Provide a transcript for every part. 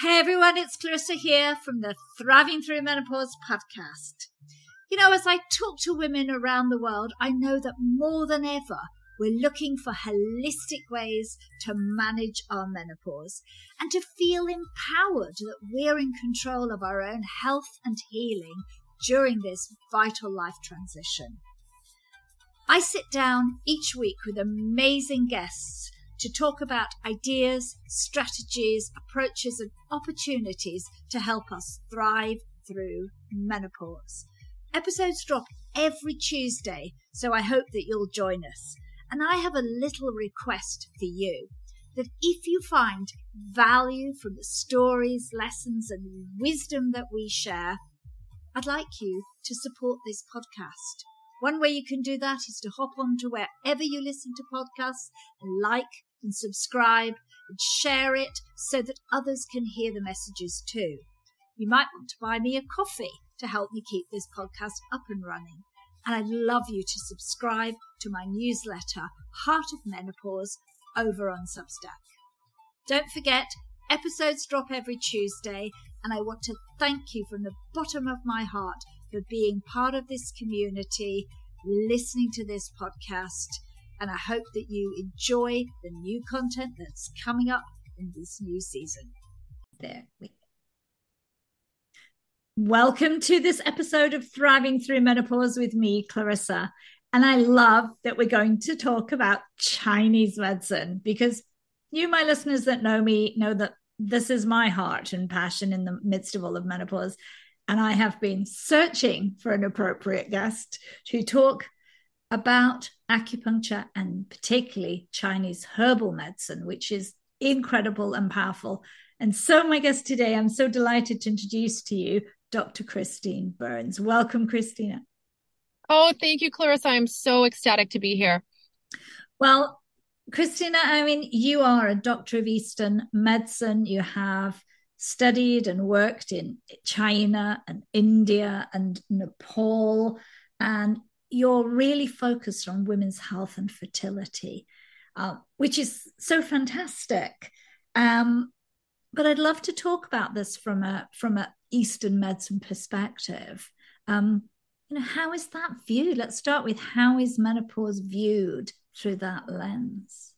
Hey everyone, it's Clarissa here from the Thriving Through Menopause podcast. You know, as I talk to women around the world, I know that more than ever, we're looking for holistic ways to manage our menopause and to feel empowered that we're in control of our own health and healing during this vital life transition. I sit down each week with amazing guests to talk about ideas, strategies, approaches, and opportunities to help us thrive through menopause. Episodes drop every Tuesday, so I hope that you'll join us. And I have a little request for you that if you find value from the stories, lessons, and wisdom that we share, I'd like you to support this podcast. One way you can do that is to hop on to wherever you listen to podcasts and like and subscribe and share it so that others can hear the messages too. You might want to buy me a coffee to help me keep this podcast up and running. And I'd love you to subscribe to my newsletter, Heart of Menopause, over on Substack. Don't forget, episodes drop every Tuesday, and I want to thank you from the bottom of my heart for being part of this community, listening to this podcast, and I hope that you enjoy the new content that's coming up in this new season. There we go. Welcome to this episode of Thriving Through Menopause with me, Clarissa. And I love that we're going to talk about Chinese medicine because you, my listeners that know me, know that this is my heart and passion in the midst of all of menopause. And I have been searching for an appropriate guest to talk about acupuncture and particularly Chinese herbal medicine, which is incredible and powerful. And so, my guest today, I'm so delighted to introduce to you Dr. Christine Burns. Welcome, Christina. Oh, thank you, Clarissa. I'm so ecstatic to be here. Well, Christina, I mean, you are a doctor of Eastern medicine. You have studied and worked in China and India and Nepal. And you're really focused on women's health and fertility, uh, which is so fantastic. Um, but I'd love to talk about this from a from a Eastern medicine perspective. Um, you know, how is that viewed? Let's start with how is menopause viewed through that lens?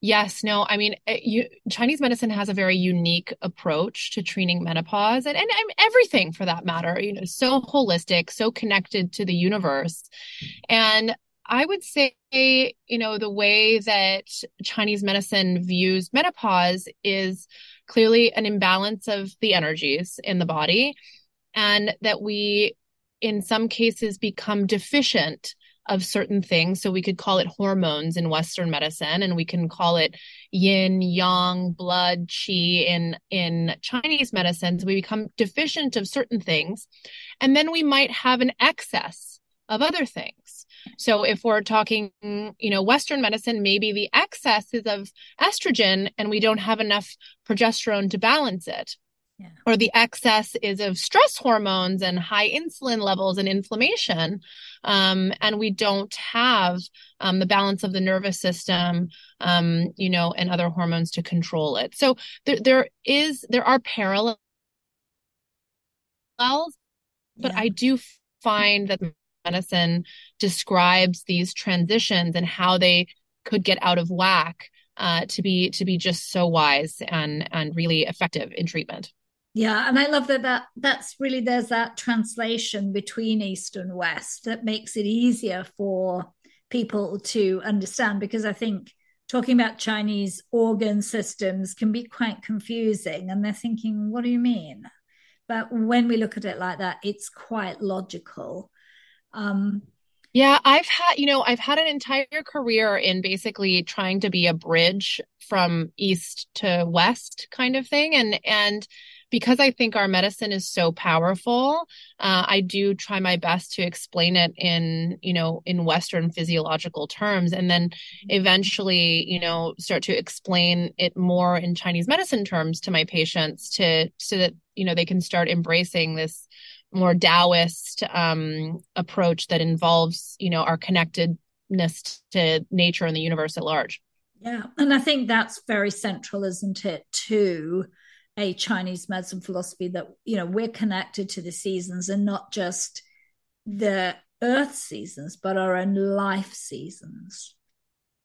Yes, no, I mean, eh, you, Chinese medicine has a very unique approach to treating menopause and, and, and everything for that matter, you know, so holistic, so connected to the universe. And I would say, you know, the way that Chinese medicine views menopause is clearly an imbalance of the energies in the body, and that we, in some cases, become deficient of certain things. So we could call it hormones in Western medicine, and we can call it yin, yang, blood, qi in, in Chinese medicine. So we become deficient of certain things. And then we might have an excess of other things. So if we're talking, you know, Western medicine, maybe the excess is of estrogen and we don't have enough progesterone to balance it. Yeah. Or the excess is of stress hormones and high insulin levels and inflammation. Um, and we don't have um, the balance of the nervous system, um, you know, and other hormones to control it. So there, there is, there are parallels, but yeah. I do find that medicine describes these transitions and how they could get out of whack uh, to be to be just so wise and and really effective in treatment. Yeah, and I love that that that's really there's that translation between East and West that makes it easier for people to understand because I think talking about Chinese organ systems can be quite confusing and they're thinking, what do you mean? But when we look at it like that, it's quite logical. Um, yeah, I've had, you know, I've had an entire career in basically trying to be a bridge from east to west kind of thing. And, and, because I think our medicine is so powerful, uh, I do try my best to explain it in, you know, in Western physiological terms, and then eventually, you know, start to explain it more in Chinese medicine terms to my patients, to so that you know they can start embracing this more Taoist um, approach that involves, you know, our connectedness to nature and the universe at large. Yeah, and I think that's very central, isn't it? Too a Chinese medicine philosophy that you know we're connected to the seasons and not just the earth seasons, but our own life seasons.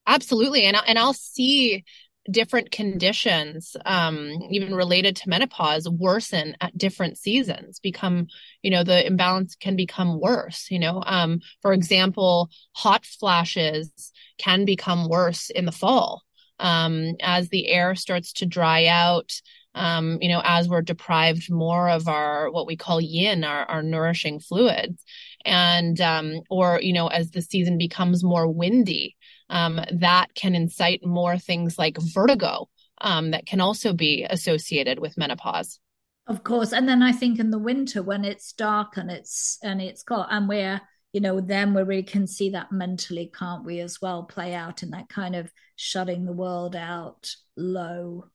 Absolutely, and and I'll see different conditions um even related to menopause worsen at different seasons become you know the imbalance can become worse you know um for example hot flashes can become worse in the fall um as the air starts to dry out um you know as we're deprived more of our what we call yin our, our nourishing fluids and um or you know as the season becomes more windy um, that can incite more things like vertigo um, that can also be associated with menopause. Of course, and then I think in the winter when it's dark and it's and it's cold, and we're you know then where we really can see that mentally, can't we, as well, play out in that kind of shutting the world out low.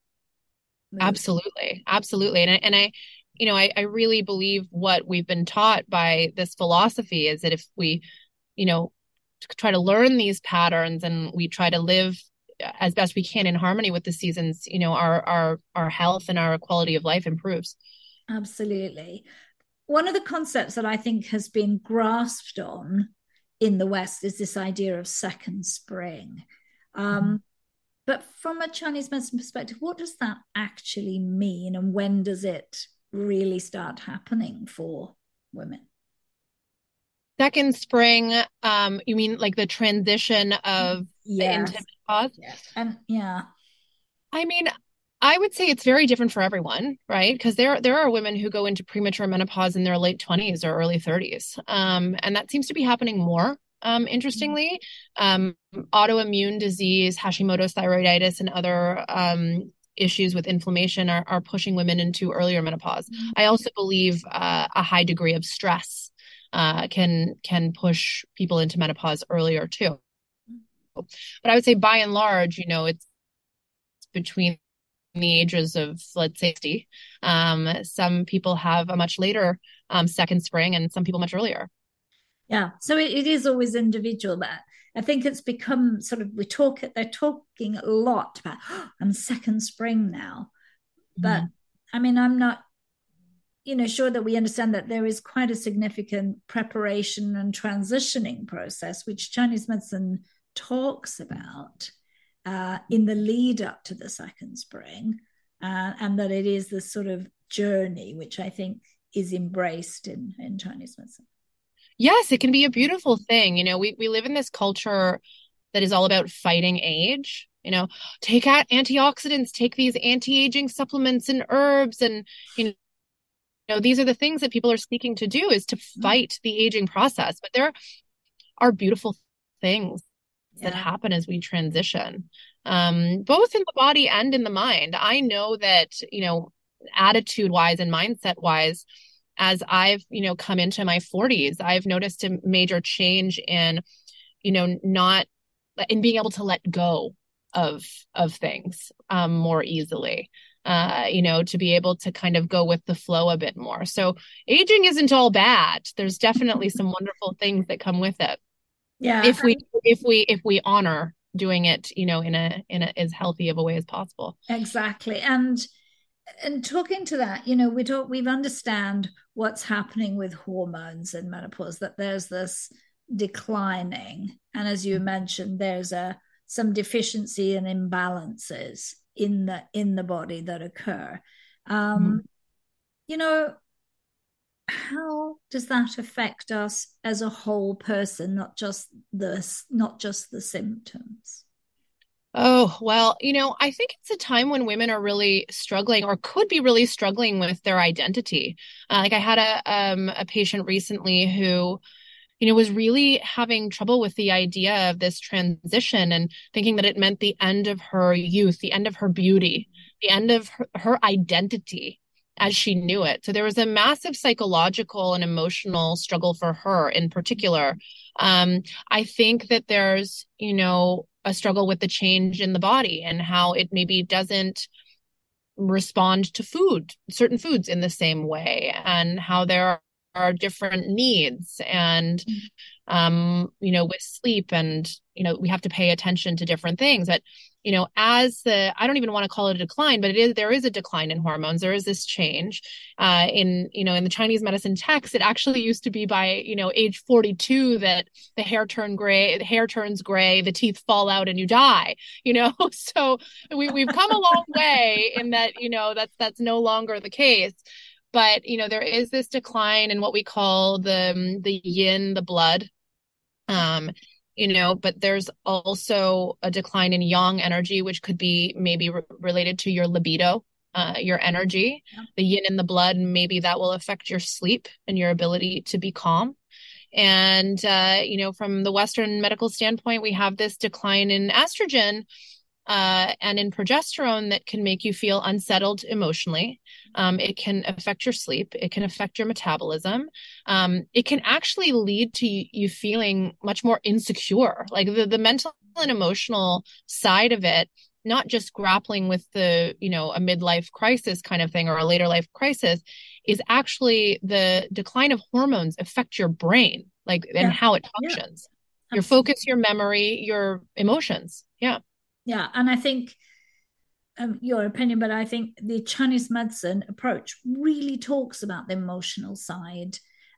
Absolutely, absolutely, and I, and I you know, I, I really believe what we've been taught by this philosophy is that if we, you know, try to learn these patterns and we try to live as best we can in harmony with the seasons you know our our our health and our quality of life improves. Absolutely. One of the concepts that i think has been grasped on in the west is this idea of second spring. Um. But from a chinese medicine perspective what does that actually mean? And when does it really start happening for women? Second spring um you mean like the transition of yes. the pause yes. and yeah. I mean i would say it's very different for everyone right? Because there there are women who go into premature menopause in their late 20s or early 30s um and that seems to be happening more um, interestingly, um, autoimmune disease, Hashimoto's thyroiditis, and other um, issues with inflammation are, are pushing women into earlier menopause. Mm-hmm. I also believe uh, a high degree of stress uh, can can push people into menopause earlier too. But I would say by and large, you know, it's between the ages of let's say 60. Um, some people have a much later um, second spring, and some people much earlier. Yeah, so it, it is always individual, but I think it's become sort of we talk. They're talking a lot about oh, I'm second spring now, but mm. I mean I'm not you know sure that we understand that there is quite a significant preparation and transitioning process which chinese medicine talks about uh, in the lead up to the second spring uh, and that it is this sort of journey which i think is embraced in in chinese medicine yes it can be a beautiful thing you know we, we live in this culture that is all about fighting age you know take out antioxidants take these anti-aging supplements and herbs and you know know these are the things that people are seeking to do is to mm-hmm. fight the aging process but there are beautiful things yeah. that happen as we transition um, both in the body and in the mind i know that you know attitude wise and mindset wise as i've you know come into my 40s i've noticed a major change in you know not in being able to let go of of things um, more easily uh, you know, to be able to kind of go with the flow a bit more. So aging isn't all bad. There's definitely some wonderful things that come with it. Yeah. If we if we if we honor doing it, you know, in a in a as healthy of a way as possible. Exactly. And and talking to that, you know, we don't we've understand what's happening with hormones in menopause, that there's this declining. And as you mentioned, there's a some deficiency and imbalances in the in the body that occur um mm-hmm. you know how does that affect us as a whole person not just the not just the symptoms Oh, well, you know, I think it's a time when women are really struggling or could be really struggling with their identity. Uh, like I had a um, a patient recently who you know, was really having trouble with the idea of this transition and thinking that it meant the end of her youth, the end of her beauty, the end of her, her identity as she knew it. So there was a massive psychological and emotional struggle for her in particular. Um, I think that there's, you know, a struggle with the change in the body and how it maybe doesn't respond to food, certain foods in the same way, and how there are different needs and mm-hmm. um you know with sleep and you know we have to pay attention to different things but you know, as the, I don't even want to call it a decline, but it is, there is a decline in hormones. There is this change, uh, in, you know, in the Chinese medicine text, it actually used to be by, you know, age 42 that the hair turn gray, the hair turns gray, the teeth fall out and you die, you know? So we, we've come a long way in that, you know, that's, that's no longer the case but you know there is this decline in what we call the the yin the blood um you know, but there's also a decline in yang energy, which could be maybe re- related to your libido, uh, your energy, yeah. the yin in the blood, maybe that will affect your sleep and your ability to be calm. And, uh, you know, from the Western medical standpoint, we have this decline in estrogen, uh, and in progesterone that can make you feel unsettled emotionally. Um, it can affect your sleep. It can affect your metabolism. Um, it can actually lead to you feeling much more insecure. Like the, the mental and emotional side of it, not just grappling with the, you know, a midlife crisis kind of thing or a later life crisis, is actually the decline of hormones affect your brain, like and how it functions. Yeah. Your focus, your memory, your emotions. Yeah yeah and i think um, your opinion but i think the chinese medicine approach really talks about the emotional side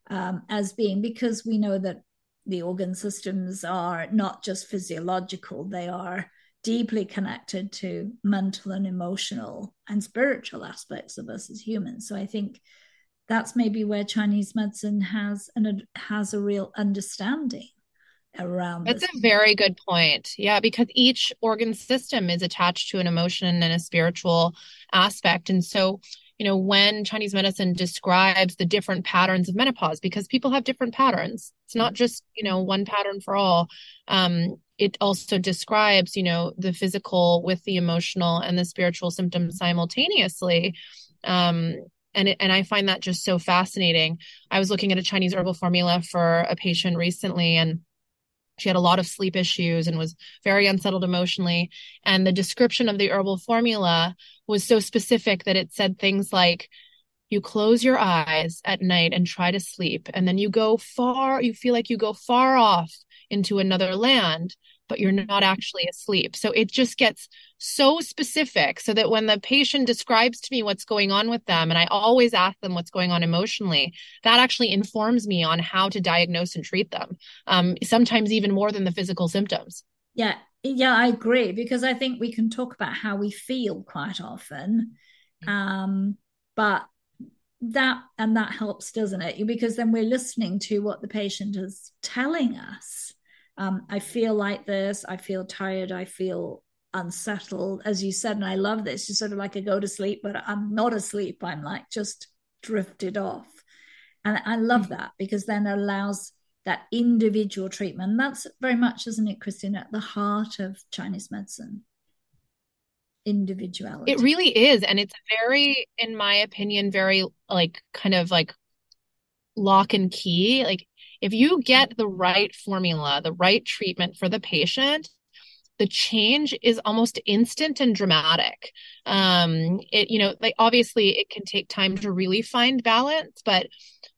um, as being because we know that the organ systems are not just physiological they are deeply connected to mental and emotional and spiritual aspects of us as humans. So i think that's maybe where chinese medicine has an has a real understanding around that's a very good point. Yeah because each organ system is attached to an emotion and a spiritual aspect. And so you know when chinese medicine describes the different patterns of menopause because people have different patterns it's not just you know one pattern for all um it also describes you know the physical with the emotional and the spiritual symptoms simultaneously. Um and it, and I find that just so fascinating. I was looking at a Chinese herbal formula for a patient recently and she had a lot of sleep issues and was very unsettled emotionally. And the description of the herbal formula was so specific that it said things like, you close your eyes at night and try to sleep, and then you go far, you feel like you go far off into another land but you're not actually asleep. So it just gets so specific so that when the patient describes to me what's going on with them, and I always ask them what's going on emotionally, that actually informs me on how to diagnose and treat them, um, sometimes even more than the physical symptoms. Yeah, yeah, I agree because I think we can talk about how we feel quite often. Um, but that and that helps doesn't it because then we're listening to what the patient is telling us um, I feel like this. I feel tired. I feel unsettled, as you said. And I love this. Just sort of like I go to sleep, but I'm not asleep. I'm like just drifted off. And I love mm-hmm. that because then it allows that individual treatment. And that's very much, isn't it, Christine, at the heart of Chinese medicine individuality. It really is. And it's very, in my opinion, very like kind of like lock and key. Like if you get the right formula, the right treatment for the patient, the change is almost instant and dramatic. Um, it, you know, like obviously it can take time to really find balance, but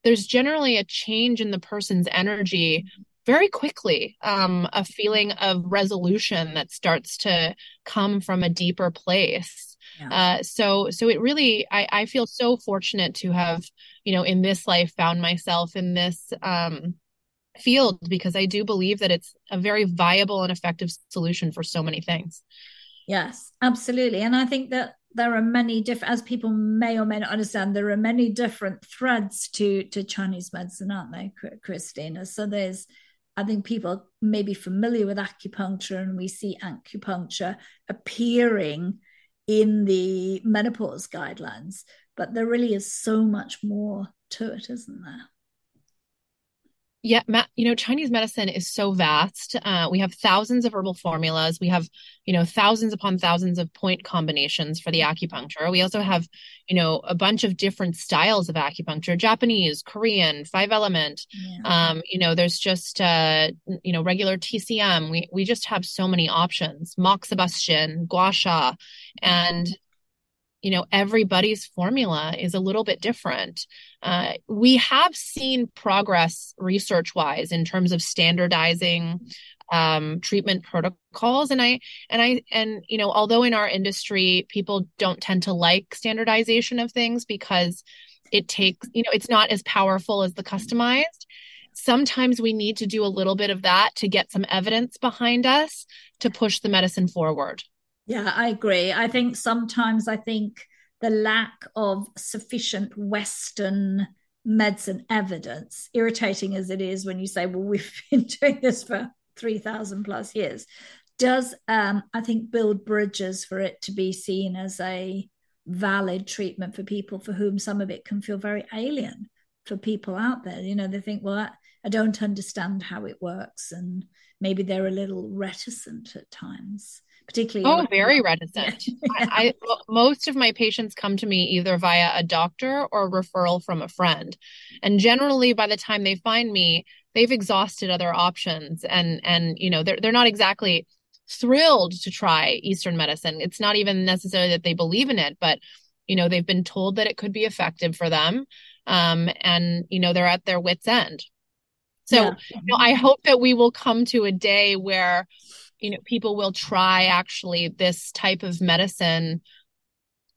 there's generally a change in the person's energy very quickly, um, a feeling of resolution that starts to come from a deeper place. Yeah. Uh, so, so it really, I, I feel so fortunate to have, you know, in this life found myself in this, um, field because I do believe that it's a very viable and effective solution for so many things. Yes, absolutely. And I think that there are many different as people may or may not understand there are many different threads to to chinese medicine aren't they christina so there's i think people may be familiar with acupuncture and we see acupuncture appearing in the menopause guidelines but there really is so much more to it isn't there yeah, Matt, you know, Chinese medicine is so vast. Uh, we have thousands of herbal formulas. We have, you know, thousands upon thousands of point combinations for the acupuncture. We also have, you know, a bunch of different styles of acupuncture Japanese, Korean, five element. Yeah. Um, you know, there's just, uh, you know, regular TCM. We, we just have so many options moxibustion, gua sha. And you know everybody's formula is a little bit different uh, we have seen progress research wise in terms of standardizing um, treatment protocols. And I, and I, and, you know, although in our industry, people don't tend to like standardization of things because it takes, you know, it's not as powerful as the customized. Sometimes we need to do a little bit of that to get some evidence behind us to push the medicine forward. Yeah, I agree. I think sometimes I think the lack of sufficient Western medicine evidence, irritating as it is when you say, well, we've been doing this for 3,000 plus years, does, um, I think, build bridges for it to be seen as a valid treatment for people for whom some of it can feel very alien for people out there. You know, they think, well, I, I don't understand how it works. And maybe they're a little reticent at times particularly oh very reticent. I, I, most of my patients come to me either via a doctor or a referral from a friend. And generally by the time they find me they've exhausted other options and and you know they're they're not exactly thrilled to try eastern medicine. It's not even necessarily that they believe in it but you know they've been told that it could be effective for them um and you know they're at their wits end. So yeah. you know, i hope that we will come to a day where you know people will try actually this type of medicine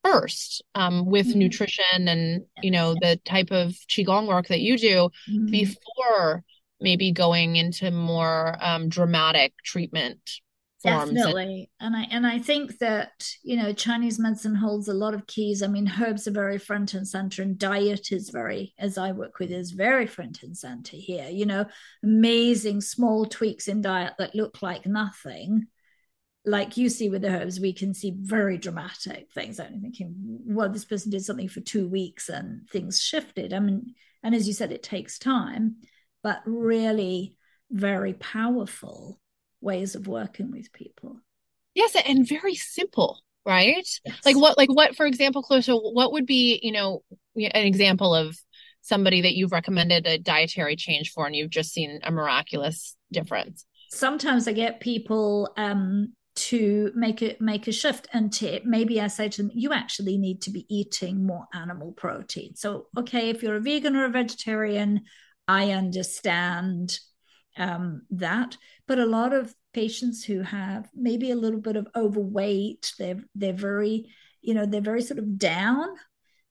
first um, with mm-hmm. nutrition and you know the type of qigong work that you do mm-hmm. before maybe going into more um, dramatic treatment forms. Definitely, and, and I and I think that you know Chinese medicine holds a lot of keys. I mean, herbs are very front and center, and diet is very, as I work with, is very front and center here. You know, amazing small tweaks in diet that look like nothing. Like you see with the herbs, we can see very dramatic things. I'm thinking, well, this person did something for two weeks and things shifted. I mean, and as you said, it takes time but really very powerful ways of working with people. Yes, and very simple, right? Yes. Like what like what for example, Clarissa, what would be, you know, an example of somebody that you've recommended a dietary change for and you've just seen a miraculous difference? Sometimes I get people um to make it make a shift and to maybe i say to them you actually need to be eating more animal protein so okay if you're a vegan or a vegetarian I understand um, that. But a lot of patients who have maybe a little bit of overweight, they're they're very, you know, they're very sort of down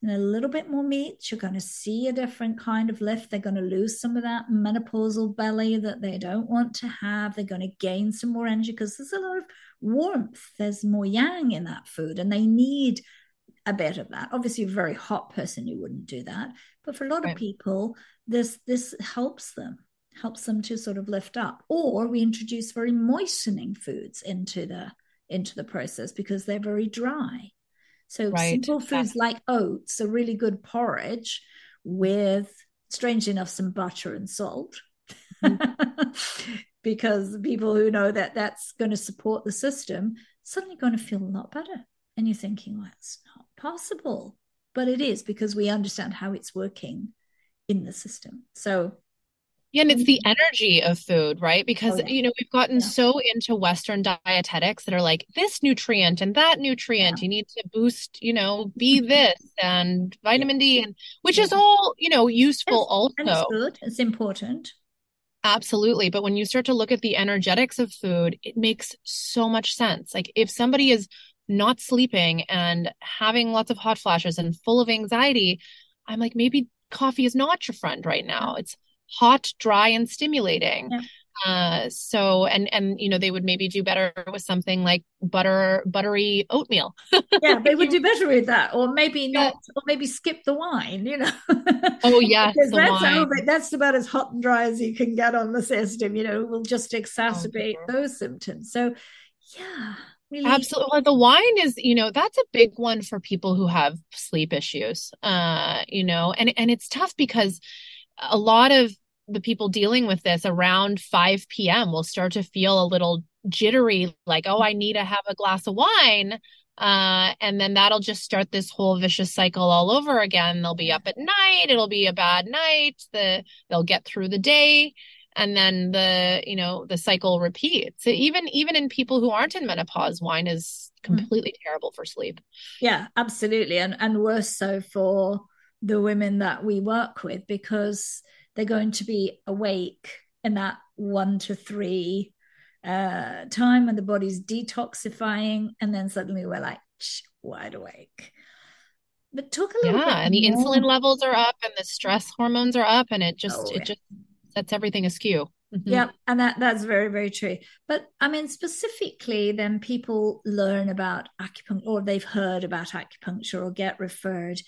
and a little bit more meat, you're going to see a different kind of lift. They're going to lose some of that menopausal belly that they don't want to have. They're going to gain some more energy because there's a lot of warmth. There's more yang in that food, and they need a bit of that. Obviously, a very hot person, you wouldn't do that. But for a lot right. of people, this this helps them, helps them to sort of lift up. Or we introduce very moistening foods into the into the process because they're very dry. So right. simple foods like oats, a really good porridge with, strangely enough, some butter and salt. Mm. because people who know that that's going to support the system suddenly going to feel a lot better. And you're thinking, well, it's not possible. But it is because we understand how it's working in the system. So yeah, and it's the mm-hmm. energy of food, right? Because, oh, yeah. you know, we've gotten yeah. so into Western dietetics that are like this nutrient and that nutrient. Yeah. You need to boost, you know, be mm-hmm. this and vitamin D, and which is all, you know, useful it's, also. it's good. It's important. Absolutely. But when you start to look at the energetics of food, it makes so much sense. Like if somebody is not sleeping and having lots of hot flashes and full of anxiety, I'm like, maybe coffee is not your friend right now. It's hot, dry, and stimulating. Yeah. Uh, so and and you know they would maybe do better with something like butter buttery oatmeal. yeah, they would do better with that, or maybe not, or maybe skip the wine. You know. oh yeah, that's that's about as hot and dry as you can get on the system. You know, will just exacerbate oh, those symptoms. So yeah, Really? Absolutely. Well, the wine is, you know, that's a big one for people who have sleep issues. Uh, you know, and and it's tough because a lot of the people dealing with this around 5 p.m. will start to feel a little jittery, like, oh, I need to have a glass of wine. Uh, and then that'll just start this whole vicious cycle all over again. They'll be up at night. It'll be a bad night. The they'll get through the day and then the you know the cycle repeats so even even in people who aren't in menopause wine is mm-hmm. completely mm. terrible for sleep yeah absolutely and and worse so for the women that we work with because they're going to be awake in that one to three uh, time when the body's detoxifying, and then suddenly we're like wide awake. But talk a little yeah, bit. and the more. insulin levels are up, and the stress hormones are up, and it just Oh, it yeah. just sets everything askew. Mhm. Yeah, and that that's very very true. But I mean, specifically, then people learn about acupuncture, or they've heard about acupuncture, or get referred.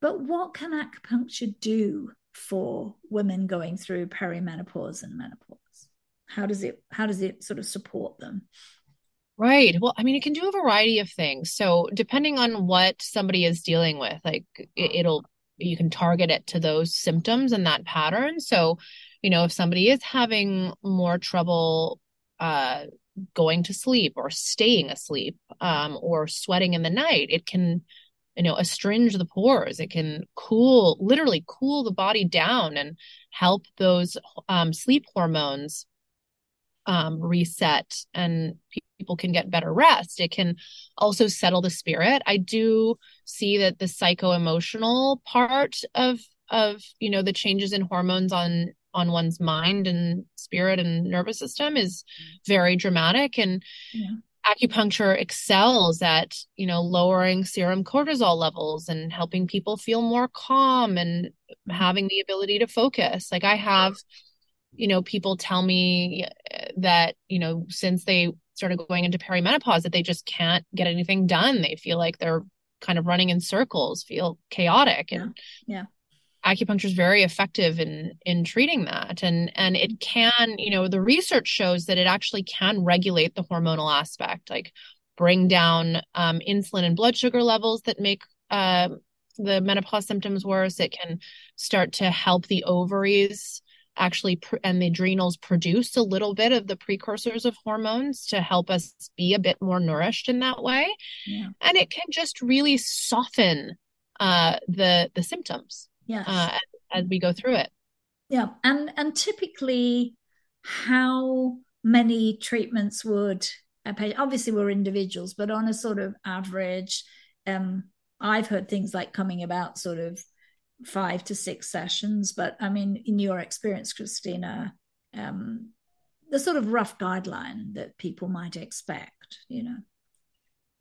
But what can acupuncture do for women going through perimenopause and menopause? How does it how does it sort of support them? Right. Well, I mean, it can do a variety of things. So, depending on what somebody is dealing with, like it, it'll, you can target it to those symptoms and that pattern. So, you know, if somebody is having more trouble uh, going to sleep or staying asleep um, or sweating in the night, it can, you know, astringe the pores. It can cool, literally cool the body down and help those um, sleep hormones um, reset and people can get better rest. It can also settle the spirit. I do see that the psycho emotional part of of you know the changes in hormones on on one's mind and spirit and nervous system is very dramatic and Yeah. Acupuncture excels at you know lowering serum cortisol levels and helping people feel more calm and having the ability to focus. Like i have you know people tell me uh, that you know since they started going into perimenopause that they just can't get anything done. They feel like they're kind of running in circles feel chaotic and Yeah. Acupuncture is very effective in in treating that. And and it can you know the research shows that it actually can regulate the hormonal aspect like bring down um, insulin and blood sugar levels that make uh, the menopause symptoms worse. It can start to help the ovaries actually pr- and the adrenals produce a little bit of the precursors of hormones to help us be a bit more nourished in that way. Yeah. and it can just really soften uh, the the symptoms Yes. uh, as, as we go through it. Yeah, and and typically, how many treatments would a patient? Obviously, we're individuals, but on a sort of average, um, I've heard things like coming about sort of five to six sessions. But I mean, in your experience, Christina, um, the sort of rough guideline that people might expect, you know.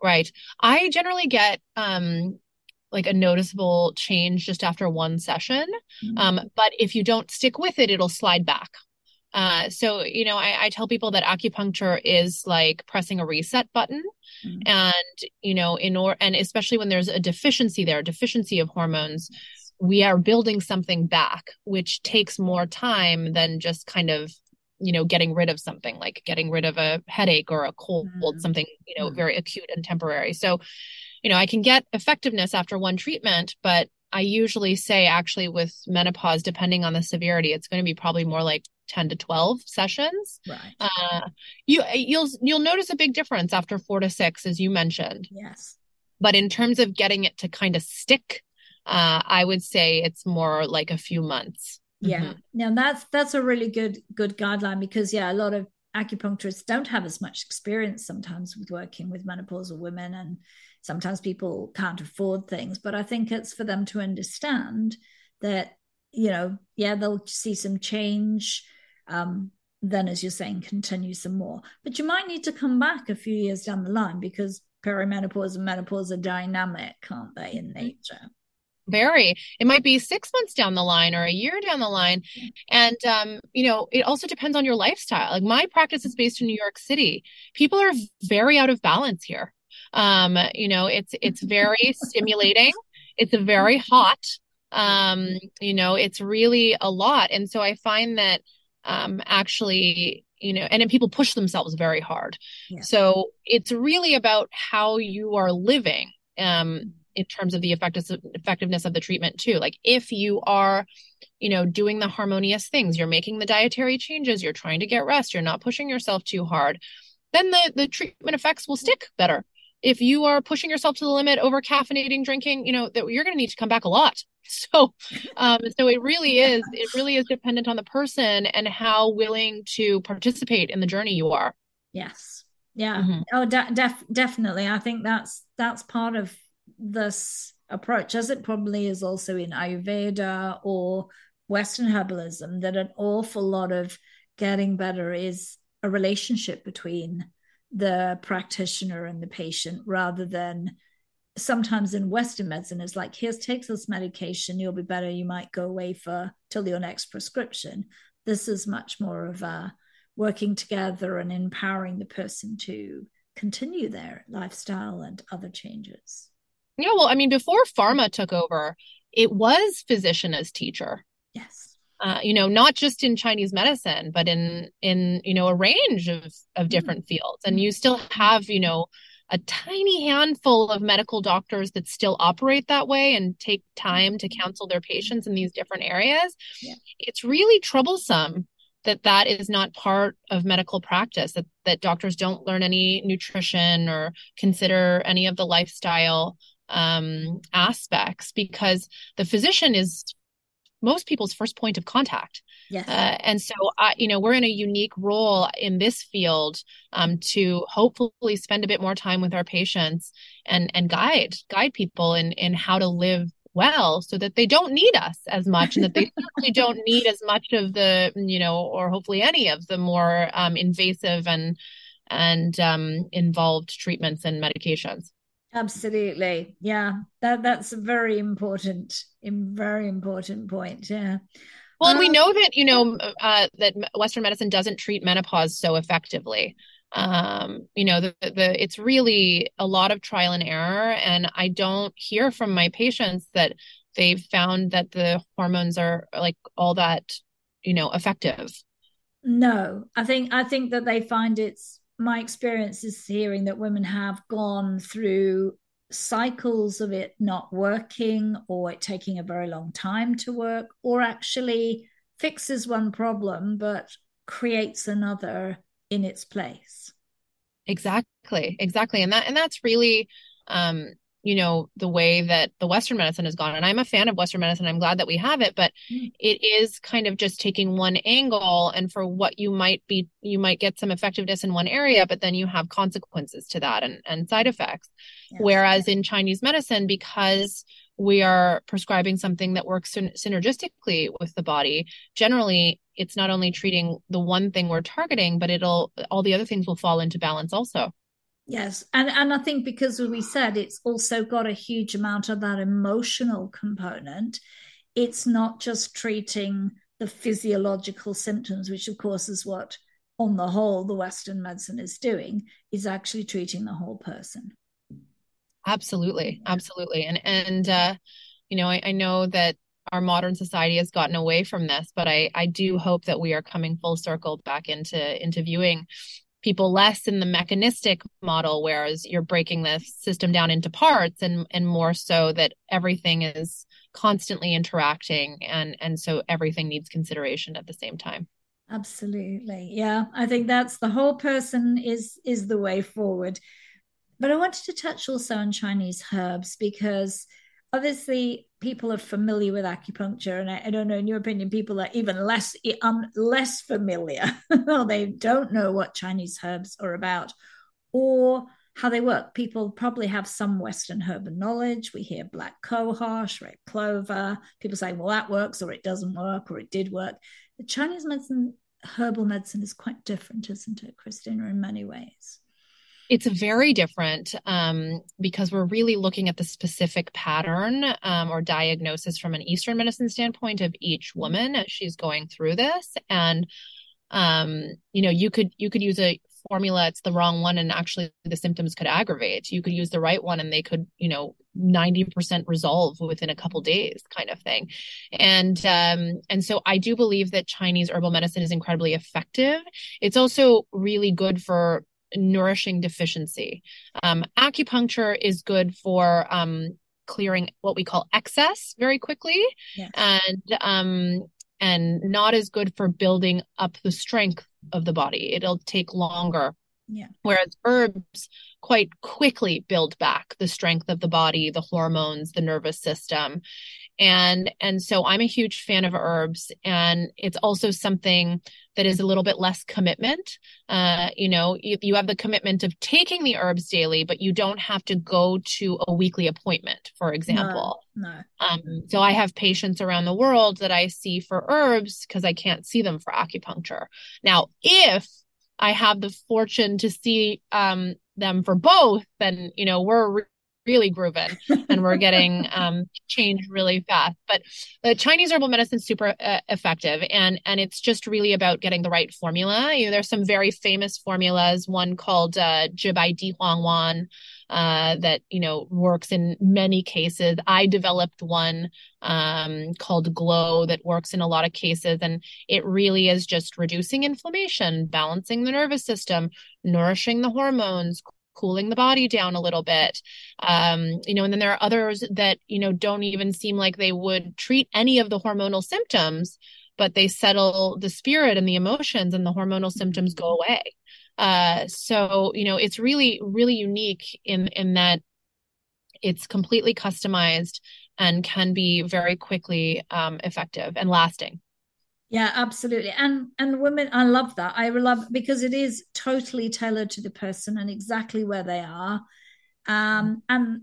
Right. I generally get um like a noticeable change just after one session. Mm. Um, but if you don't stick with it, it'll slide back. Uh, so you know, I, I tell people that acupuncture is like pressing a reset button, Mm. and you know, in or and especially when there's a deficiency there, deficiency of hormones, we are building something back, which takes more time than just kind of you know getting rid of something like getting rid of a headache or a cold Mm. something you know Mm. very acute and temporary so you know i can get effectiveness after one treatment but i usually say actually with menopause depending on the severity it's going to be probably more like 10 to 12 sessions Right. uh you you'll you'll notice a big difference after 4 to 6 as you mentioned yes. but in terms of getting it to kind of stick uh i would say it's more like a few months Yeah. Mhm. Now that's that's a really good good guideline because yeah, a lot of acupuncturists don't have as much experience sometimes with working with menopausal women and sometimes people can't afford things, but I think it's for them to understand that you know, yeah, they'll see some change um then as you're saying continue some more. But you might need to come back a few years down the line because perimenopause and menopause are dynamic, can't they, in nature? very. It might be six months down the line or a year down the line. And um you know it also depends on your lifestyle. Like my practice is based in new york city. People are very out of balance here um you know it's it's very stimulating. It's very hot. Um you know it's really a lot. And so i find that um actually you know and then people push themselves very hard. Yeah. so it's really about how you are living um in terms of the effectiveness effectiveness of the treatment too. Like if you are you know doing the harmonious things you're making the dietary changes you're trying to get rest you're not pushing yourself too hard then the the treatment effects will stick better if you are pushing yourself to the limit over caffeinating drinking you know that you're going to need to come back a lot so um so it really is it really is dependent on the person and how willing to participate in the journey you are Yes. Yeah. Mhm. Oh, de- def- definitely. I think that's that's part of this approach, as it probably is also in Ayurveda or Western herbalism, that an awful lot of getting better is a relationship between the practitioner and the patient rather than sometimes in Western medicine, it's like, here's take this medication, you'll be better. You might go away for till your next prescription. This is much more of a working together and empowering the person to continue their lifestyle and other changes. Yeah, well, I mean, before pharma took over, it was physician as teacher. Yes. Uh, you know, not just in Chinese medicine, but in in you know a range of of mm-hmm. different mm-hmm. fields, and you still have you know a tiny handful of medical doctors that still operate that way and take time to mm-hmm. counsel their patients in these different areas. Yeah. It's really troublesome that that is not part of medical practice that, that doctors don't learn any nutrition or consider any of the lifestyle um, aspects because the physician is most people's first point of contact Yes. Uh, and so, I, you know, we're in a unique role in this field um, to hopefully spend a bit more time with our patients and and guide guide people in in how to live well, so that they don't need us as much, and that they certainly don't need as much of the, you know, or hopefully any of the more um, invasive and and um, involved treatments and medications. Absolutely, yeah. That that's a very important, very important point. Yeah. Well, and we um, know that you know uh, that Western medicine doesn't treat menopause so effectively. Um, you know, the, the it's really a lot of trial and error, and I don't hear from my patients that they've found that the hormones are like all that you know effective. No, I think I think that they find it's my experience is hearing that women have gone through cycles of it not working or it taking a very long time to work or actually fixes one problem but creates another in its place. Exactly. Exactly. And that and that's really um you know the way that the western medicine has gone. And i'm a fan of western medicine. I'm glad that we have it but mm. it is kind of just taking one angle and for what you might be you might get some effectiveness in one area but then you have consequences to that and, and side effects. Yes. whereas in chinese medicine because we are prescribing something that works synergistically with the body generally it's not only treating the one thing we're targeting but it'll all the other things will fall into balance also Yes, and and I think because we said it's also got a huge amount of that emotional component. It's not just treating the physiological symptoms, which of course is what, on the whole, the Western medicine is doing, is actually treating the whole person. Absolutely, absolutely, and and uh, you know, I, I know that our modern society has gotten away from this, but I I do hope that we are coming full circle back into into viewing people less in the mechanistic model whereas you're breaking the system down into parts and and more so that everything is constantly interacting and and so everything needs consideration at the same time. Absolutely. Yeah i think that's the whole person is is the way forward. But i wanted to touch also on chinese herbs because obviously people are familiar with acupuncture and I, I, don't know in your opinion people are even less um, less familiar. Or they don't know what chinese herbs are about or how they work. People probably have some western herb knowledge. We hear black cohosh red clover. People say well that works or it doesn't work or it did work. The chinese medicine herbal medicine is quite different isn't it christina in many ways it's very different um, because we're really looking at the specific pattern um, or diagnosis from an Eastern medicine standpoint of each woman as she's going through this. And um, you know, you could you could use a formula it's the wrong one and actually the symptoms could aggravate. You could use the right one and they could you know 90% resolve within a couple days kind of thing. And um and so i do believe that chinese herbal medicine is incredibly effective. It's also really good for nourishing deficiency. Um, acupuncture is good for um, clearing what we call excess very quickly, yes. and um, and not as good for building up the strength of the body. It'll take longer. Yeah. Whereas herbs quite quickly build back the strength of the body, the hormones, the nervous system. And and so I'm a huge fan of herbs and it's also something that is a little bit less commitment. Uh, you know, you, you have the commitment of taking the herbs daily, but you don't have to go to a weekly appointment, for example. No. no. Um, so I have patients around the world that I see for herbs because I can't see them for acupuncture. Now, if I have the fortune to see um, them for both, then you know we're re- really grooving and we're getting um, change really fast. But the Chinese herbal medicine is super uh, effective, and and it's just really about getting the right formula. You know, there's some very famous formulas. One called uh, Zhi Bai Di Huang Wan uh, that you know works in many cases. I developed one um, called Glow that works in a lot of cases, and it really is just reducing inflammation, balancing the nervous system, nourishing the hormones, cooling the body down a little bit. Um, you know, and then there are others that, you know, don't even seem like they would treat any of the hormonal symptoms, but they settle the spirit and the emotions and the hormonal symptoms go away. Uh, so, you know, it's really, really unique in, in that it's completely customized and can be very quickly um, effective and lasting. Yeah, absolutely. And and women, I love that. I love because it is totally tailored to the person and exactly where they are. Um, and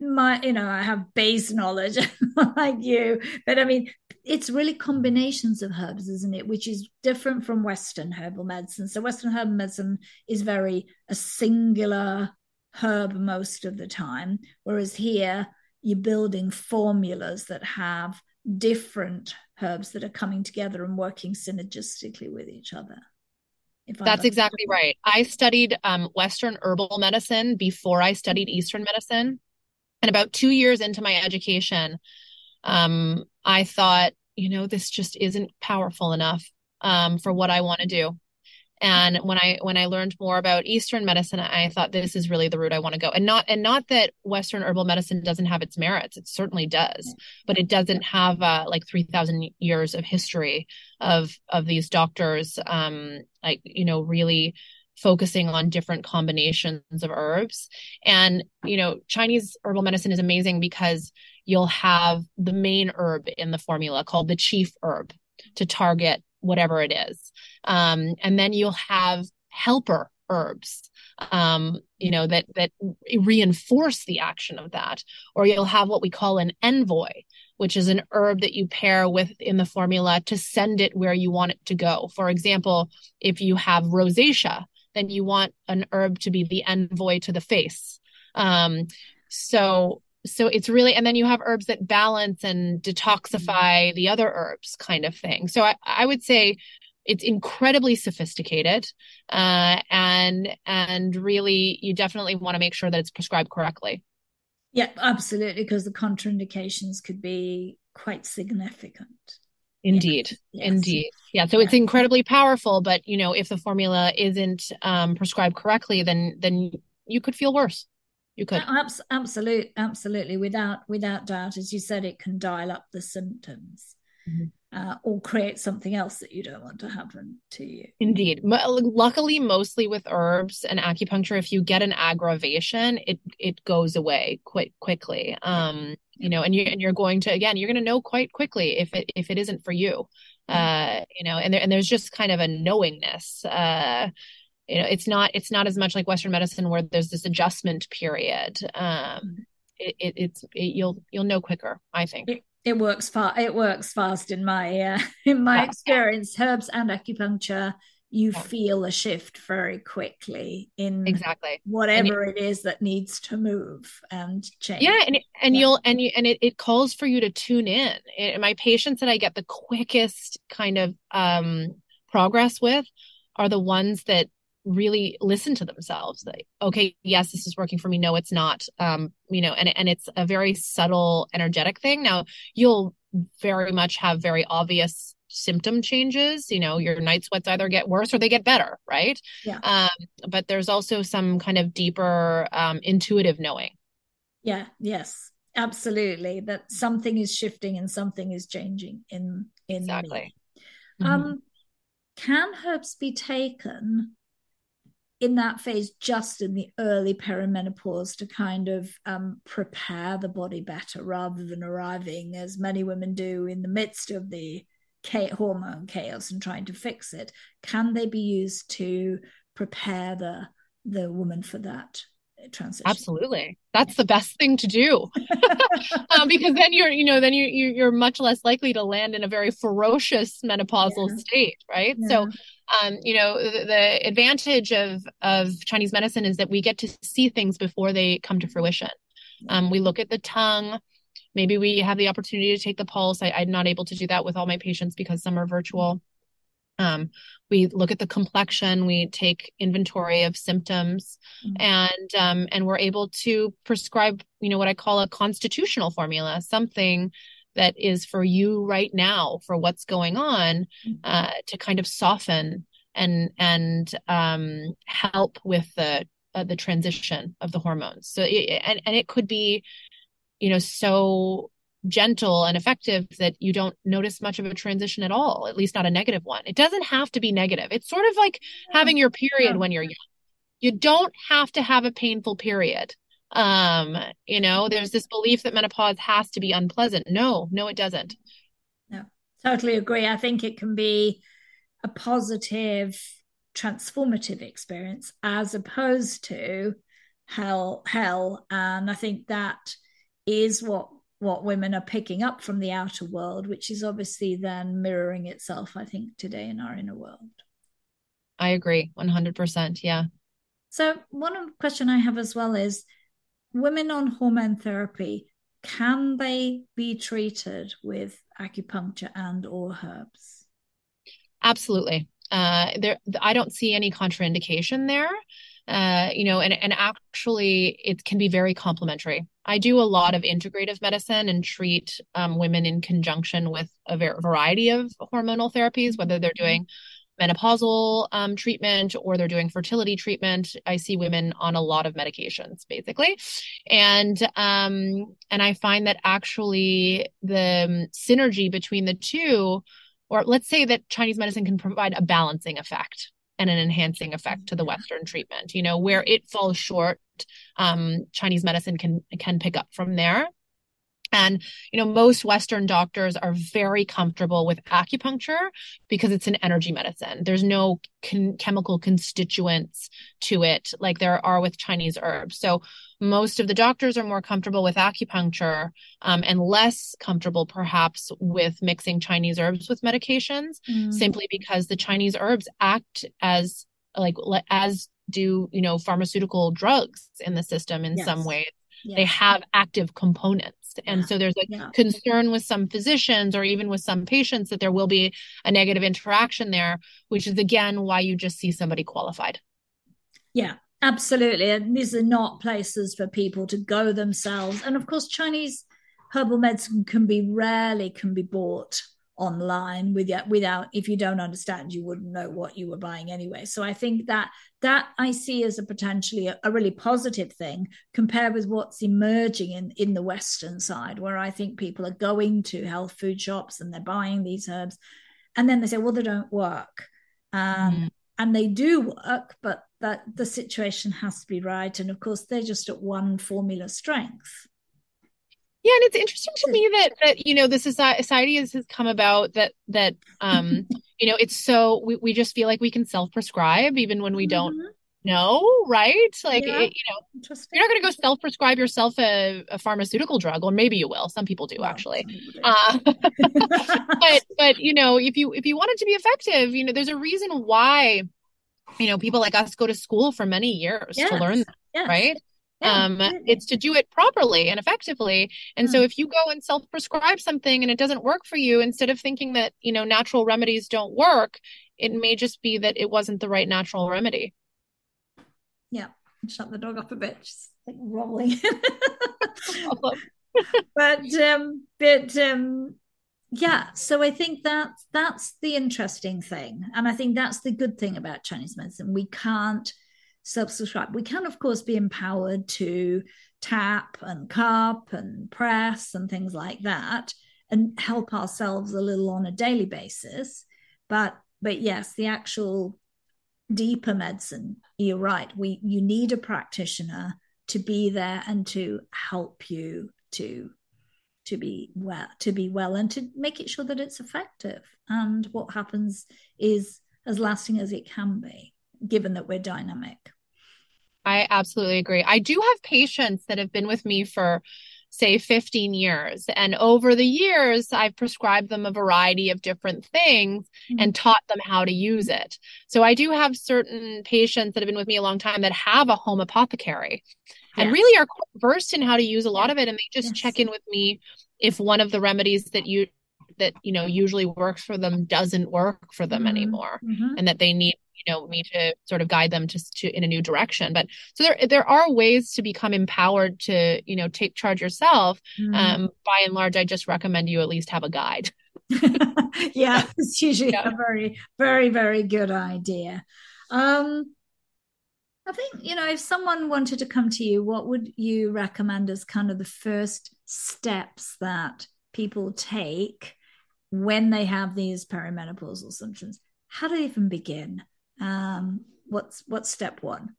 my, you know, I have base knowledge like you, but I mean, it's really combinations of herbs, isn't it? Which is different from Western herbal medicine. So Western herbal medicine is very a singular herb most of the time, whereas here you're building formulas that have different herbs that are coming together and working synergistically with each other. That's exactly right. I studied um, Western herbal medicine before I studied Eastern medicine. And about two years into my education, um, I thought, you know, this just isn't powerful enough um, for what I want to do. And when I when I learned more about Eastern medicine, I thought this is really the route I want to go. And not and not that Western herbal medicine doesn't have its merits; it certainly does, but it doesn't have uh, like three thousand years of history of of these doctors, um, like you know, really focusing on different combinations of herbs. And you know, Chinese herbal medicine is amazing because you'll have the main herb in the formula called the chief herb to target whatever it is. Um, and then you'll have helper herbs um, you know that that reinforce the action of that. Or you'll have what we call an envoy which is an herb that you pair with in the formula to send it where you want it to go. For example if you have rosacea then you want an herb to be the envoy to the face. Um, so so it's really and then you have herbs that balance and detoxify the other herbs kind of thing. So i, I would say it's incredibly sophisticated uh, and and really you definitely want to make sure that it's prescribed correctly. Yeah absolutely because the contraindications could be quite significant. Indeed yes. indeed. Yeah so yeah. it's incredibly powerful but you know if the formula isn't um, prescribed correctly then then you could feel worse you could. absolutely absolutely without without doubt as you said it can dial up the symptoms mm-hmm. uh, or create something else that you don't want to happen to you. Indeed. Luckily mostly with herbs and acupuncture if you get an aggravation it it goes away quite quickly. Um you know and you and you're going to again you're going to know quite quickly if it if it isn't for you. Uh you know and there, and there's just kind of a knowingness uh you know it's not it's not as much like western medicine where there's this adjustment period um it, it it's it, you'll you'll know quicker i think it, it works fast it works fast in my uh, in my yeah. experience herbs and acupuncture you yeah. feel a shift very quickly in exactly whatever you, it is that needs to move and change. Yeah, and and yeah. you'll and you and it, it calls for you to tune in. It, my patients that I get the quickest kind of um progress with are the ones that really listen to themselves like okay yes this is working for me. No it's not. Um you know and and it's a very subtle energetic thing. Now you'll very much have very obvious symptom changes. You know your night sweats either get worse or they get better right? Yeah. Um but there's also some kind of deeper um intuitive knowing. Yeah yes. Absolutely. That something is shifting and something is changing in in exactly. Mm-hmm. um can herbs be taken in that phase just in the early perimenopause to kind of um, prepare the body better rather than arriving as many women do in the midst of the hormone chaos and trying to fix it. Can they be used to prepare the the woman for that transition. Absolutely. That's the best thing to do. um, because then you're, you know, then you, you are much less likely to land in a very ferocious menopausal yeah. state, right? Yeah. So um, you know, the, the, advantage of of Chinese medicine is that we get to see things before they come to fruition. Um, we look at the tongue. Maybe we have the opportunity to take the pulse. I, I'm not able to do that with all my patients because some are virtual. Um, we look at the complexion, we take inventory of symptoms, mm-hmm. and um, and we're able to prescribe, you know, what I call a constitutional formula, something that is for you right now, for what's going on, mm-hmm. uh, to kind of soften and and um, help with the uh, the transition of the hormones. So it, and and it could be, you know, so gentle and effective that you don't notice much of a transition at all, at least not a negative one. It doesn't have to be negative. It's sort of like having your period when you're young. You don't have to have a painful period. Um, you know, there's this belief that menopause has to be unpleasant. No, no, it doesn't. No, totally agree. I think it can be a positive, transformative experience as opposed to hell, hell. And I think that is what what women are picking up from the outer world, which is obviously then mirroring itself, I think, today in our inner world. I agree 100%. Yeah. So, one question I have as well is women on hormone therapy, can they be treated with acupuncture and or herbs? Absolutely. Uh, there, I don't see any contraindication there. Uh, you know, and and actually, it can be very complementary. I do a lot of integrative medicine and treat um, women in conjunction with a variety of hormonal therapies, whether they're mm-hmm. doing menopausal um, treatment or they're doing fertility treatment. I see women on a lot of medications, basically, and um, and I find that actually the um, synergy between the two, or let's say that Chinese medicine can provide a balancing effect and an enhancing effect to the Western treatment. You know, where it falls short, um, Chinese medicine can can pick up from there. And, you know, most Western doctors are very comfortable with acupuncture because it's an energy medicine. There's no con- chemical constituents to it like there are with Chinese herbs. So most of the doctors are more comfortable with acupuncture um, and less comfortable perhaps with mixing Chinese herbs with medications mm. simply because the Chinese herbs act as like as do you know pharmaceutical drugs in the system in yes. some ways yes. they have active components and so there's a yeah. concern with some physicians or even with some patients that there will be a negative interaction there, which is again why you just see somebody qualified. Yeah, absolutely. And these are not places for people to go themselves. And of course, Chinese herbal medicine can be rarely can be bought online without without if you don't understand you wouldn't know what you were buying anyway so i think that that i see as a potentially a, a, really positive thing compared with what's emerging in in the western side where i think people are going to health food shops and they're buying these herbs and then they say well they don't work um, mm. and they do work but that the situation has to be right and of course they're just at one formula strength yeah, and it's interesting to me that that you know the society has, has come about that that um you know it's so we, we just feel like we can self prescribe even when we don't mm-hmm. know, right? Like yeah. it, you know, you're not going to go self prescribe yourself a, a, pharmaceutical drug, or maybe you will. Some people do well, actually. Uh, but but you know if you if you want it to be effective, you know there's a reason why you know people like us go to school for many years yes. to learn that, yes. right? Yeah, um it's to do it properly and effectively. And so if you go and self-prescribe something and it doesn't work for you instead of thinking that you know natural remedies don't work it may just be that it wasn't the right natural remedy. Yeah. Shut the dog up a bit. Just like rolling but um but um yeah so i think that that's the interesting thing and i think that's the good thing about chinese medicine we can't self-subscribe. We can, of course, be empowered to tap and cup and press and things like that and help ourselves a little on a daily basis. But but yes, the actual deeper medicine, you're right. We you need a practitioner to be there and to help you to to be well to be well and to make it sure that it's effective and what happens is as lasting as it can be given that we're dynamic. I absolutely agree. I do have patients that have been with me for say 15 years. And over the years, I've prescribed them a variety of different things mm-hmm. and taught them how to use it. So I do have certain patients that have been with me a long time that have a home apothecary and really are versed in how to use a lot of it. And they just yes. check in with me if one of the remedies that you that you know usually works for them doesn't work for them mm-hmm. anymore mm-hmm. and that they need you know me to sort of guide them to, to in a new direction but so there there are ways to become empowered to you know take charge yourself mm. um by and large i just recommend you at least have a guide yeah it's usually yeah. a very very very good idea um I think, you know, if someone wanted to come to you, what would you recommend as kind of the first steps that people take when they have these perimenopausal symptoms? How do they even begin? um, what's what's step one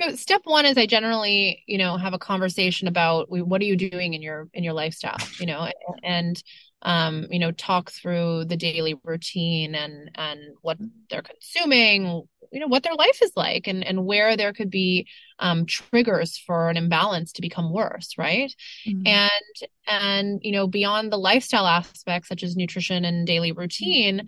so step one is i generally you know have a conversation about what are you doing in your in your lifestyle you know and um you know talk through the daily routine and and what they're consuming you know what their life is like and and where there could be um triggers for an imbalance to become worse right mm-hmm. and and you know beyond the lifestyle aspects such as nutrition and daily routine mm-hmm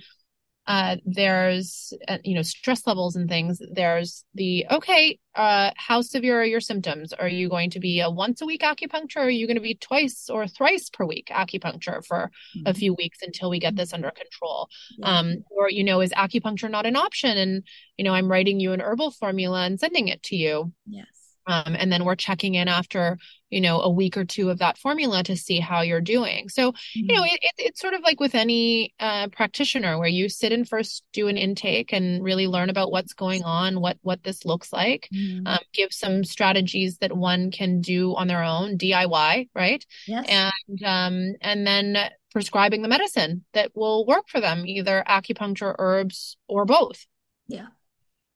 uh, there's uh, you know stress levels and things there's the okay uh, how severe are your symptoms? Are you going to be a once a week acupuncture or are you going to be twice or thrice per week acupuncture for mm-hmm. a few weeks until we get this under control? Yeah. um, or you know is acupuncture not an option? And you know i'm writing you an herbal formula and sending it to you. Yes um, and then we're checking in after you know a week or two of that formula to see how you're doing so mm-hmm. you know mm-hmm. it, it, it's sort of like with any uh, practitioner where you sit and first do an intake and really learn about what's going on what what this looks like mm-hmm. um, give some strategies that one can do on their own diy right yes. and um, and then prescribing the medicine that will work for them either acupuncture herbs or both yeah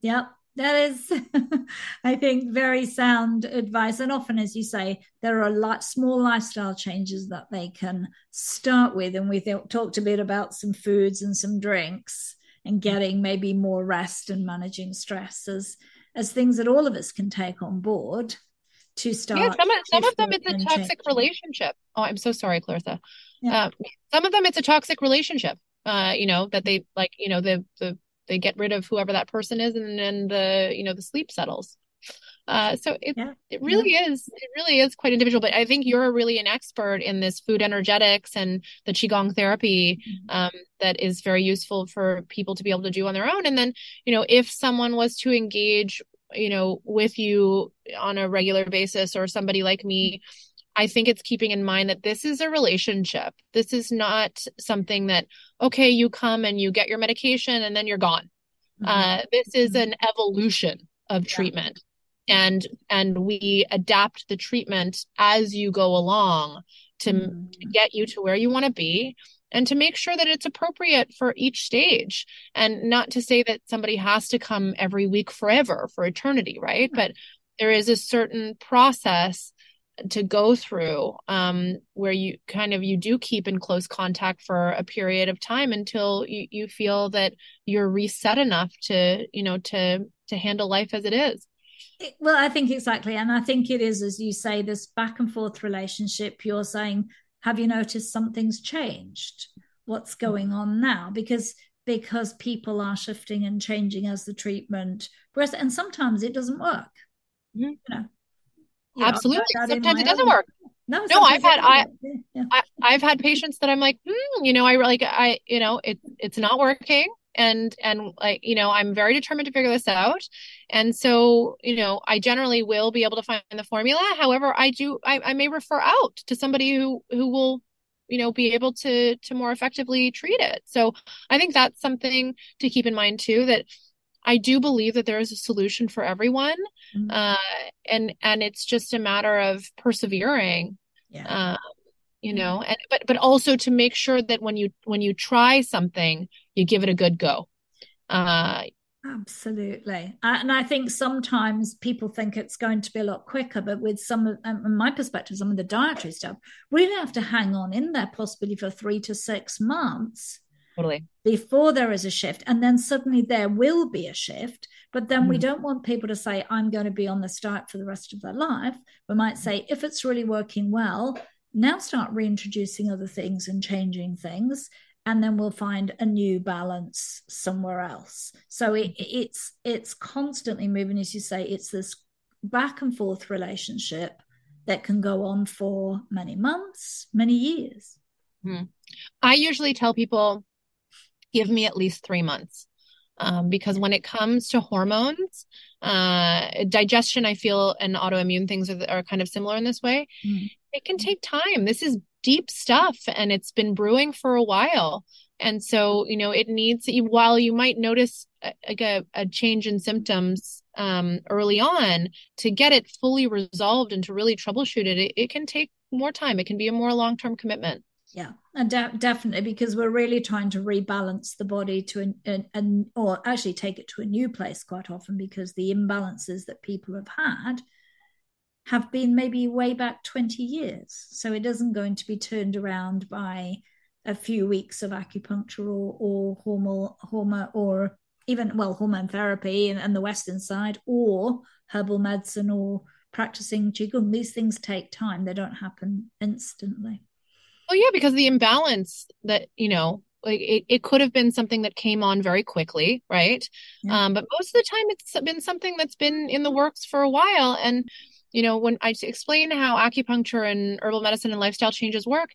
yeah that is i think very sound advice. And often as you say there are a lot small lifestyle changes that they can start with. And we th- talked a bit about some foods and some drinks and getting maybe more rest and managing stress as as things that all of us can take on board to start yeah some of, some of them it's a toxic change. relationship. Oh i'm so sorry clarissa. Yeah. Uh, some of them it's a toxic relationship uh you know that they like you know the the they get rid of whoever that person is and then the you know the sleep settles uh, so it yeah. it really yeah. is it really is quite individual. But I think you're really an expert in this food energetics and the qigong therapy mm-hmm. um, that is very useful for people to be able to do on their own. And then you know if someone was to engage you know with you on a regular basis or somebody like me I think it's keeping in mind that this is a relationship. This is not something that, okay, you come and you get your medication and then you're gone. Mm-hmm. Uh, this is mm-hmm. an evolution of yeah. treatment. And and we adapt the treatment as you go along to, mm-hmm. to get you to where you want to be and to make sure that it's appropriate for each stage and not to say that somebody has to come every week forever for eternity right but there is a certain process to go through um, where you kind of you do keep in close contact for a period of time until you, you feel that you're reset enough to you know to to handle life as it is. Well i think exactly. And i think it is as you say this back and forth relationship you're saying have you noticed something's changed? What's going on now? Because because people are shifting and changing as the treatment progresses and sometimes it doesn't work. Mm-hmm. you know Absolutely. Sometimes it doesn't work. No, no I've had I, yeah. I have had patients that I'm like, hmm, you know, I like I, you know, it it's not working, and and like you know, I'm very determined to figure this out, and so you know, I generally will be able to find the formula. However, I do I, I may refer out to somebody who who will you know be able to to more effectively treat it. So I think that's something to keep in mind too that I do believe that there is a solution for everyone, mm-hmm. uh, and and it's just a matter of persevering. Yeah. Uh, you know, and but but also to make sure that when you when you try something, you give it a good go. Uh, Absolutely. And I think sometimes people think it's going to be a lot quicker, but with some of, um, my perspective, some of the dietary stuff, really have to hang on in there possibly for three to six months totally. Before there is a shift and then suddenly there will be a shift but then mm. we don't want people to say i'm going to be on this diet for the rest of their life. We might say if it's really working well now start reintroducing other things and changing things and then we'll find a new balance somewhere else. So it, it's it's constantly moving as you say it's this back and forth relationship that can go on for many months many years. Hmm. i usually tell people give me at least three months. Um, because when it comes to hormones uh, digestion i feel and autoimmune things are, are kind of similar in this way. Mm. it can take time. This is deep stuff and it's been brewing for a while. And so you know it needs while you might notice like a, a change in symptoms um, early on to get it fully resolved and to really troubleshoot it, it, it can take more time. It can be a more long-term commitment yeah and de- definitely because we're really trying to rebalance the body to an, an, or actually take it to a new place quite often because the imbalances that people have had have been maybe way back 20 years. So it isn't going to be turned around by a few weeks of acupuncture or, or hormone, hormone or even, well, hormone therapy and, and the Western side or herbal medicine or practicing Qigong. These things take time. They don't happen instantly. Oh yeah, because the imbalance that, you know, like it, it could have been something that came on very quickly, right? Yeah. Um, but most of the time it's been something that's been in the works for a while. And you know, when I explain how acupuncture and herbal medicine and lifestyle changes work,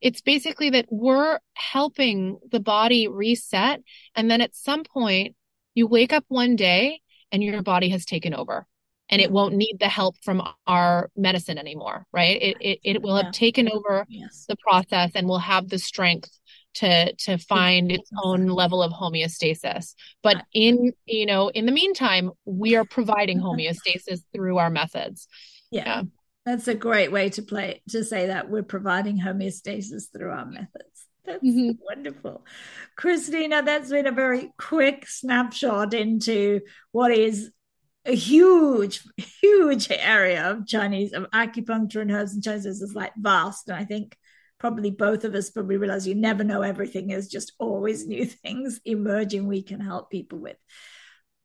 it's basically that we're helping the body reset. And then at some point, you wake up one day and your body has taken over and it won't need the help from our medicine anymore, right? It, it, it will have taken over yes. the process and will have the strength to to find its own level of homeostasis but in you know in the meantime we are providing homeostasis through our methods yeah. yeah. that's a great way to play to say that we're providing homeostasis through our methods that's mm-hmm. wonderful christina that's been a very quick snapshot into what is a huge, huge area of Chinese of acupuncture and herbs and Chinese is like vast. And I think probably both of us probably realize you never know everything. There's just always new things emerging we can help people with.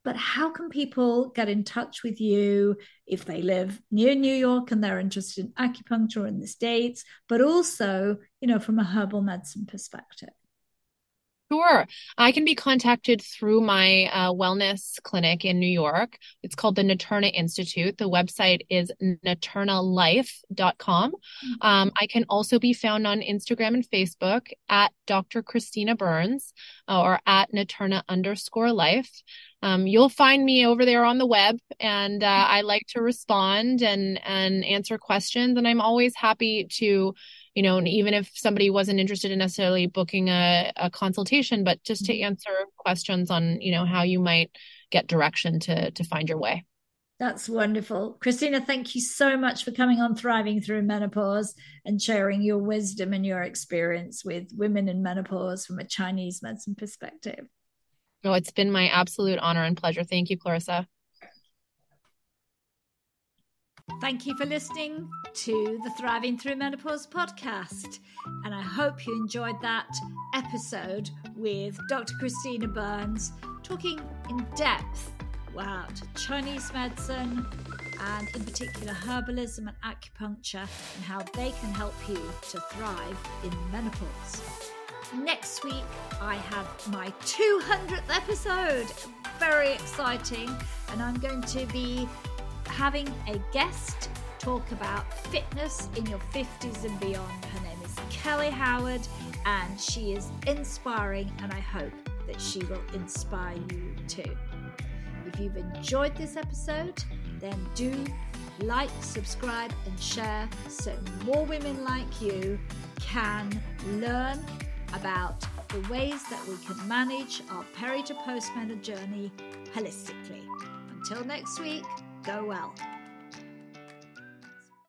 But how can people get in touch with you if they live near New York and they're interested in acupuncture in the States, but also, you know, from a herbal medicine perspective? Sure. I can be contacted through my uh, wellness clinic in New York. It's called the Naturna Institute. The website is naturnalife.com. Mm-hmm. Um, I can also be found on Instagram and Facebook at Dr. Christina Burns uh, or at Naturna underscore life. Um, you'll find me over there on the web and uh, I like to respond and, and answer questions. And I'm always happy to you know, and even if somebody wasn't interested in necessarily booking a, a consultation, but just to mm-hmm. answer questions on, you know, how you might get direction to to find your way. That's wonderful. Christina, thank you so much for coming on Thriving Through Menopause and sharing your wisdom and your experience with women in menopause from a Chinese medicine perspective. No, oh, it's been my absolute honor and pleasure. Thank you, Clarissa. Thank you for listening to the Thriving Through Menopause podcast. And I hope you enjoyed that episode with Dr. Christina Burns talking in depth about Chinese medicine and, in particular, herbalism and acupuncture and how they can help you to thrive in menopause. Next week, I have my 200th episode. Very exciting. And I'm going to be having a guest talk about fitness in your 50s and beyond. Her name is Kelly Howard, and she is inspiring, and I hope that she will inspire you too. If you've enjoyed this episode, then do like, subscribe, and share so more women like you can learn about the ways that we can manage our peri to postmenopause journey holistically. Until next week, Go well.